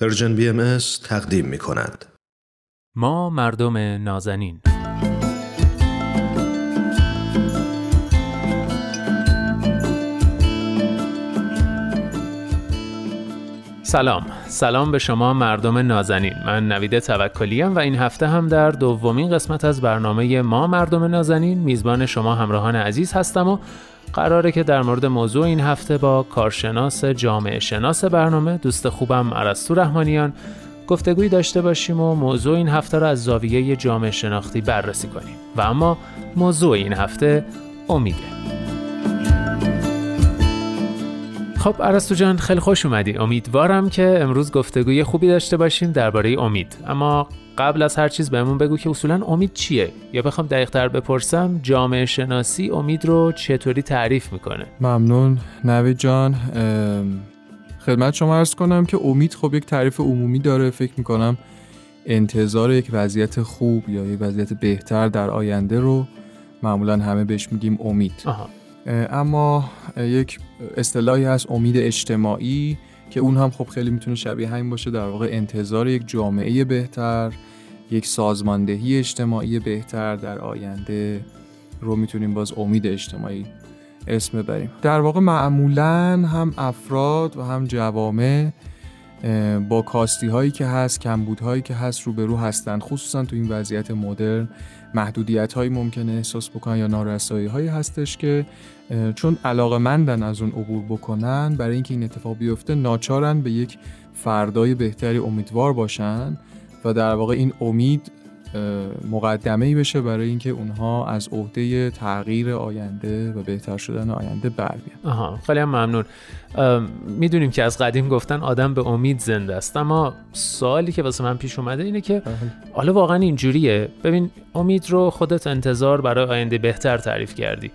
Persian BMS تقدیم می کند. ما مردم نازنین سلام سلام به شما مردم نازنین. من نوید توکلیم و این هفته هم در دومین قسمت از برنامه ما مردم نازنین میزبان شما همراهان عزیز هستم و قراره که در مورد موضوع این هفته با کارشناس جامعه شناس برنامه دوست خوبم ارسطو رحمانیان گفتگوی داشته باشیم و موضوع این هفته را از زاویه جامعه شناختی بررسی کنیم. و اما موضوع این هفته امیده خب عرستو جان خیلی خوش اومدی. امیدوارم که امروز گفتگوی خوبی داشته باشیم درباره امید. اما قبل از هر چیز بهمون بگو که اصولا امید چیه؟ یا بخوام دقیق تر بپرسم جامعه شناسی امید رو چطوری تعریف می‌کنه؟ ممنون. نوید جان خدمت شما ارز کنم که امید خب یک تعریف عمومی داره. فکر می‌کنم انتظار یک وضعیت خوب یا یک وضعیت بهتر در آینده رو معمولا همه بهش میگیم امید. آها. اما یک اصطلاحی هست امید اجتماعی که اون هم خب خیلی می‌تونه شبیه همین باشه. در واقع انتظار یک جامعه بهتر یک سازماندهی اجتماعی بهتر در آینده رو می‌تونیم باز امید اجتماعی اسم ببریم. در واقع معمولا هم افراد و هم جوامع با کاستی هایی که هست کمبود هایی که هست روبرو هستند. خصوصا تو این وضعیت مدرن محدودیت هایی ممکنه احساس بکنن یا نارسایی هایی هستش که چون علاقه مندن از اون عبور بکنن برای اینکه این اتفاق بیفته ناچارن به یک فردای بهتری امیدوار باشن و در واقع این امید مقدمه ای بشه برای اینکه اونها از عهده تغییر آینده و بهتر شدن آینده بر بیان. آها خیلی هم ممنون. می‌دونیم که از قدیم گفتن آدم به امید زنده است اما سوالی که واسه من پیش اومده اینه که حالا واقعا اینجوریه. ببین امید رو خودت انتظار برای آینده بهتر تعریف کردی.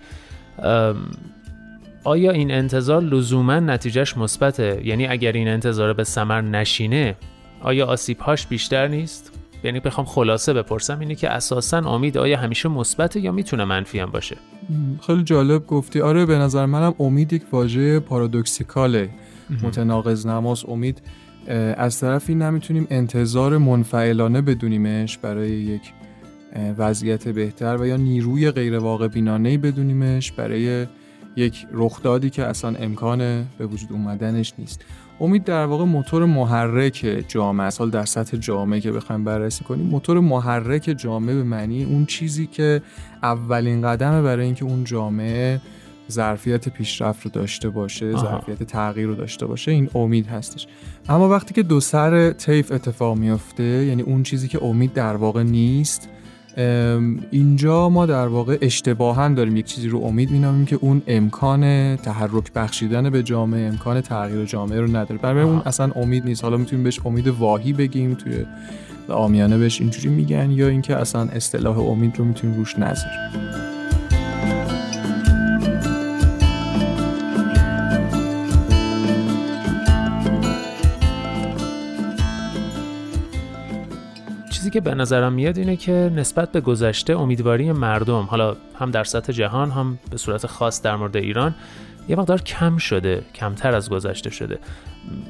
آیا این انتظار لزوما نتیجهش مثبته؟ یعنی اگر این انتظار به ثمر نشینه آیا آسیبهاش بیشتر نیست؟ یعنی بخوام خلاصه بپرسم اینه که اساسا امید آیا همیشه مثبته یا می‌تونه منفی هم باشه؟ خیلی جالب گفتی. آره به نظر منم امید یک واژه پارادوکسیکاله. متناقض نماز امید از طرفی نمی‌تونیم انتظار منفعلانه بدونیمش برای یک وضعیت بهتر و یا نیروی غیر واقع بینانه بدونیمش برای یک رخدادی که اصلا امکان به وجود اومدنش نیست. امید در واقع موتور محرک جامعه است. در سطح جامعه که بخوایم بررسی کنیم موتور محرک جامعه به معنی اون چیزی که اولین قدمه برای اینکه اون جامعه ظرفیت پیشرفت رو داشته باشه ظرفیت تغییر رو داشته باشه این امید هستش. اما وقتی که دو سر طیف اتفاق میفته یعنی اون چیزی که امید در واقع نیست اینجا ما در واقع اشتباها داریم یک چیزی رو امید مینامیم که اون امکان تحرک بخشیدن به جامعه امکان تغییر جامعه رو نداره. برای اون اصلا امید نیست. حالا می‌تونیم بهش امید واهی بگیم توی آمیانه بهش اینجوری میگن یا اینکه اصلا اصطلاح امید رو می‌تونیم روش نذاریم. که به نظرم میاد اینه که نسبت به گذشته امیدواری مردم حالا هم در سطح جهان هم به صورت خاص در مورد ایران یه مقدار کم شده کمتر از گذشته شده.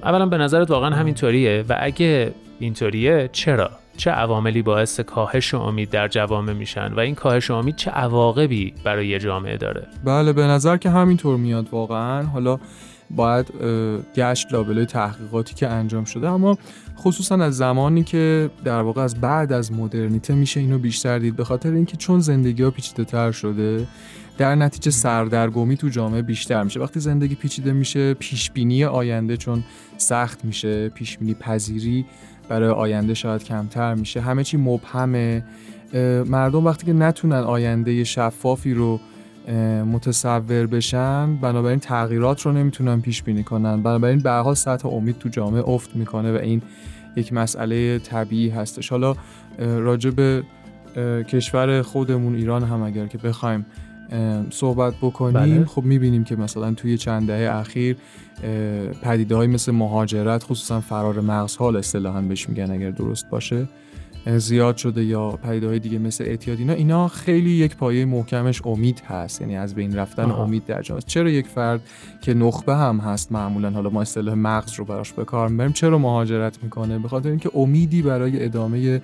اولا به نظرت واقعا همینطوریه و اگه اینطوریه چرا؟ چه عواملی باعث کاهش امید در جوامع میشن و این کاهش امید چه عواقبی برای جامعه داره؟ بله به نظر که همینطور میاد واقعا. حالا باید گشت لابلای تحقیقاتی که انجام شده. اما خصوصا از زمانی که در واقع از بعد از مدرنیته میشه اینو بیشتر دید به خاطر اینکه چون زندگی ها پیچیده تر شده در نتیجه سردرگمی تو جامعه بیشتر میشه. وقتی زندگی پیچیده میشه پیشبینی آینده چون سخت میشه پیشبینی پذیری برای آینده شاید کمتر میشه. همه چی مبهمه. مردم وقتی که نتونن آینده شفافی رو متصور بشن بنابراین تغییرات رو نمی‌تونن پیش بینی کنن بنابراین به حال سطح امید تو جامعه افت می‌کنه و این یک مسئله طبیعی هستش حالا راجع به کشور خودمون ایران هم اگر که بخوایم صحبت بکنیم بله. خب می‌بینیم که مثلا توی چند دهه اخیر پدیده های مثل مهاجرت خصوصا فرار مغز حال اصطلاحا بهش میگن اگر درست باشه زیاد شده یا پدیده های دیگه مثل اعتیاد اینا اینا خیلی یک پایه محکمش امید هست. یعنی از بین رفتن آها. امید در جامعه. چرا یک فرد که نخبه هم هست معمولا حالا ما اصطلاح مغز رو براش به کار می‌بریم چرا مهاجرت می‌کنه؟ به خاطر اینکه امیدی برای ادامه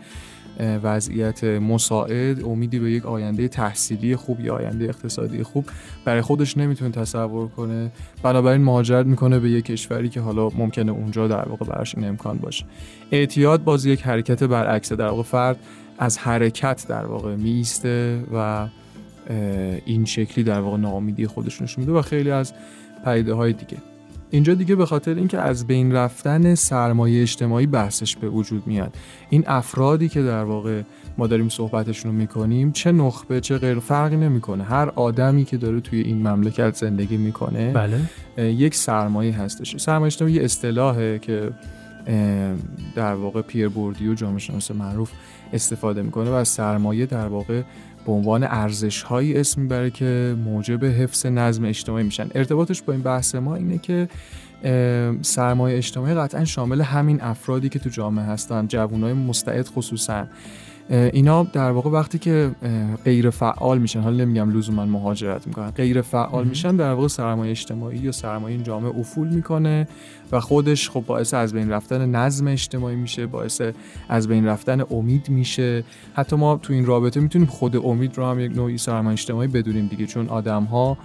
وضعیت مساعد امیدی به یک آینده تحصیلی خوب یا آینده اقتصادی خوب برای خودش نمی‌تونه تصور کنه. بنابراین مهاجرت می‌کنه به یک کشوری که حالا ممکنه اونجا در واقع براش این امکان باشه. اعتیاد باز یک حرکت برعکسه در واقع فرد از حرکت در واقع میسته و این شکلی در واقع ناامیدی خودش نشون میده و خیلی از پدیده های دیگه. اینجا دیگه به خاطر اینکه از بین رفتن سرمایه اجتماعی بحثش به وجود میاد. این افرادی که در واقع ما داریم صحبتشون رو می‌کنیم چه نخبه چه غیر فرقی نمی‌کنه. هر آدمی که داره توی این مملکت زندگی می‌کنه بله. یک سرمایه هستش. سرمایه اجتماعی یه اصطلاحه که در واقع پیر بوردیو جامعه شناس معروف استفاده می‌کنه و از سرمایه در واقع به عنوان ارزش هایی اسم می‌بره که موجب حفظ نظم اجتماعی میشن. ارتباطش با این بحث ما اینه که سرمایه اجتماعی قطعا شامل همین افرادی که تو جامعه هستن جوانای مستعد خصوصا. اینا در واقع وقتی که غیر فعال میشن حالا نمیگم لزوما مهاجرت می‌کنن غیر فعال. میشن در واقع سرمایه اجتماعی یا سرمایه این جامعه افول می‌کنه و خودش خب باعث از بین رفتن نظم اجتماعی میشه باعث از بین رفتن امید میشه حتی ما تو این رابطه می‌تونیم خود امید رو هم یک نوعی سرمایه اجتماعی بدونیم دیگه چون آدم ها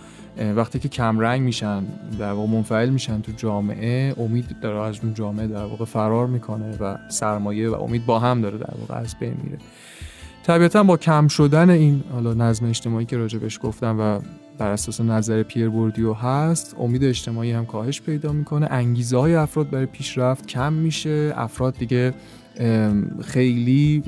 وقتی که کمرنگ میشن در واقع منفعل میشن تو جامعه امید داره از اون جامعه در واقع فرار می‌کنه و سرمایه و امید با هم داره در واقع از بین میره. طبیعتا با کم شدن این حالا نظم اجتماعی که راجبش گفتم و بر اساس نظر پیر بوردیو هست امید اجتماعی هم کاهش پیدا می‌کنه. انگیزه های افراد برای پیشرفت کم میشه. افراد دیگه خیلی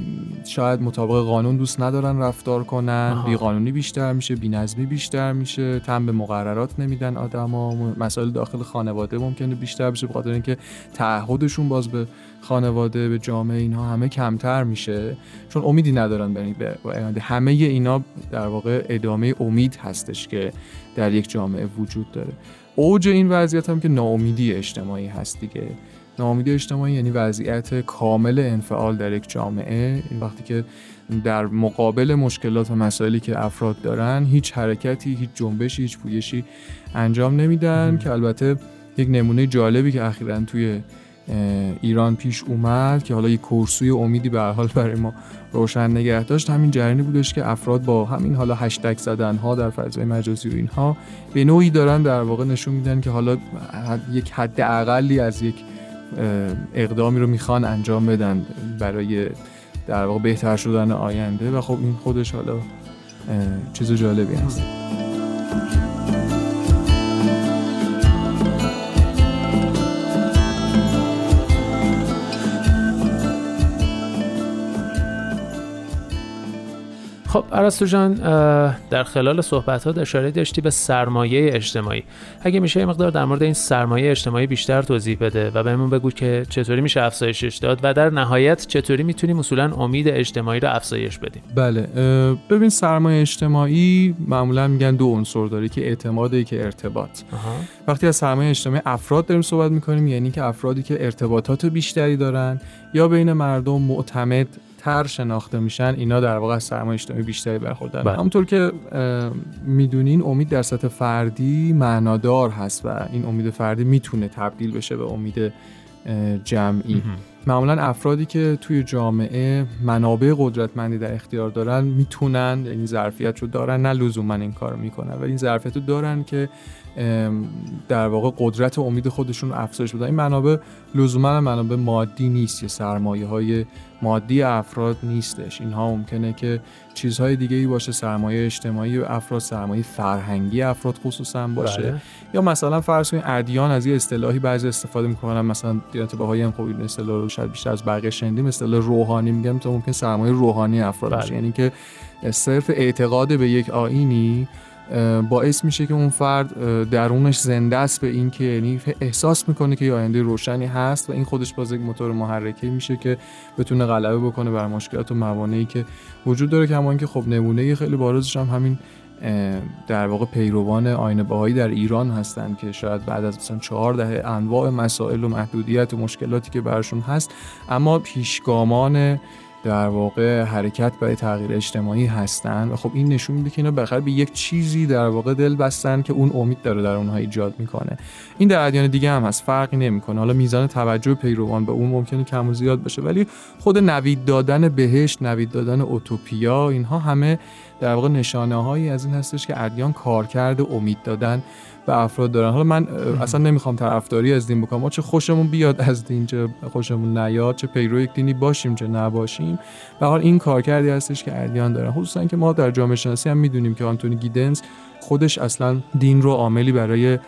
شاید مطابق قانون دوست ندارن رفتار کنن. آها. بیقانونی بیشتر میشه بینظمی بیشتر میشه تن به مقررات نمیدن آدما. مسائل داخل خانواده ممکنه بیشتر بشه به خاطر اینکه تعهدشون باز به خانواده به جامعه اینها همه کمتر میشه. چون امیدی ندارن به همه اینا در واقع ادامه امید هستش که در یک جامعه وجود داره. اوج این وضعیت هم که ناامیدی اجتماعی هست دیگه. ناامیدی اجتماعی یعنی وضعیت کامل انفعال در یک جامعه این وقتی که در مقابل مشکلات و مسائلی که افراد دارن هیچ حرکتی هیچ جنبشی هیچ پویشی انجام نمیدن مم. که البته یک نمونه جالبی که اخیرا توی ایران پیش اومد که حالا یک کورسوی امیدی به حال برای ما روشن نگه داشت همین جریانی بودش که افراد با همین حالا هشتگ زدن ها در فضای مجازی و اینها به نوعی دارن در واقع نشون میدن که حالا یک حد اقلی از یک اقدامی رو می‌خوان انجام بدن برای در واقع بهتر شدن آینده و خب این خودش حالا چیز جالبی هست. خب ارسطو جان در خلال صحبت ها اشاره داشتی به سرمایه اجتماعی. اگه میشه یه مقدار در مورد این سرمایه اجتماعی بیشتر توضیح بده و بهمون بگو که چطوری میشه افزایشش داد و در نهایت چطوری می‌تونیم اصولا امید اجتماعی رو افزایش بدیم بله ببین سرمایه اجتماعی معمولا میگن دو عنصر داره که اعتماده که ارتباط. آها. وقتی از سرمایه اجتماعی افراد داریم صحبت می‌کنیم یعنی که افرادی که ارتباطات بیشتری دارن یا بین مردم معتمد تر شناخته میشن اینا در واقع از سرمایه اجتماعی بیشتری برخوردارن بله. همونطور که می‌دونین امید در سطح فردی معنادار هست و این امید فردی می‌تونه تبدیل بشه به امید جمعی مهم. معمولا افرادی که توی جامعه منابع قدرتمندی در اختیار دارن می‌تونن این ظرفیت رو دارن نه لزوما این کار رو می‌کنن. ولی این ظرفیت رو دارن که در واقع قدرت و امید خودشون رو افزایش بدن. این منابع لزوما منابع مادی نیست یا سرمایه های مادی افراد نیستش. اینها ممکنه که چیزهای دیگه ای باشه سرمایه اجتماعی افراد سرمایه فرهنگی افراد خصوصا باشه. بله. یا مثلا فرض کنید ادیان از یه اصطلاحی بعضی استفاده می‌کنن مثلا دیانت بهایی هم خب این اصطلاح رو شاید بیشتر از بقیه شنیدیم اصطلاح روحانی میگم تا ممکن سرمایه روحانی افراد بله. یعنی که صرف اعتقاد به یک آینی باعث میشه که اون فرد درونش زنده است به این که یعنی احساس می‌کنه که یه آینده روشنی هست و این خودش باز یک موتور محرکه میشه که بتونه غلبه بکنه بر مشکلات و موانعی که وجود داره که همون که خب نمونه خیلی بارزش هم همین در واقع پیروان آین باهایی در ایران هستند که شاید بعد از مثلا چهار دهه انواع مسائل و محدودیت و مشکلاتی که برشون هست اما پیشگامان در واقع حرکت برای تغییر اجتماعی هستن و خب این نشون میده که اینا بخیر به یک چیزی در واقع دل بستن که اون امید داره در اونها ایجاد می‌کنه. این در ادیان دیگه هم هست فرقی نمی‌کنه. حالا میزان توجه پیروان به اون ممکنه کم و زیاد باشه ولی خود نوید دادن بهشت نوید دادن اوتوپیا اینها همه در واقع نشانه هایی از این هستش که ادیان کارکرد امید دادن به افراد دارن. حالا من اصلا نمی‌خوام طرفداری از دین بکنم. ما چه خوشمون بیاد از دین چه خوشمون نیاد چه پیرو یک دینی باشیم چه نباشیم. به حال این کارکردی هستش که ادیان دارن. خصوصا که ما در جامعه شناسی هم می‌دونیم که آنتونی گیدنز خودش اصلا دین رو عاملی برای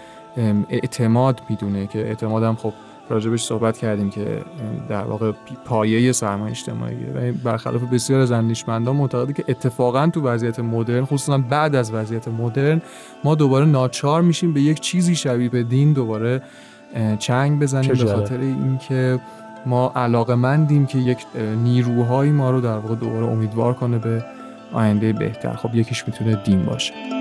اعتماد می‌دونه که اعتماد هم خب راجبش صحبت کردیم که در واقع پایه سرمایه اجتماعیه و برخلاف بسیار از اندیشمندان معتقده که اتفاقا تو وضعیت مدرن خصوصا بعد از وضعیت مدرن ما دوباره ناچار میشیم به یک چیزی شبیه به دین دوباره چنگ بزنیم به خاطر اینکه ما علاقه مندیم که یک نیروهایی ما رو در واقع دوباره امیدوار کنه به آینده بهتر. خب یکیش می‌تونه دین باشه.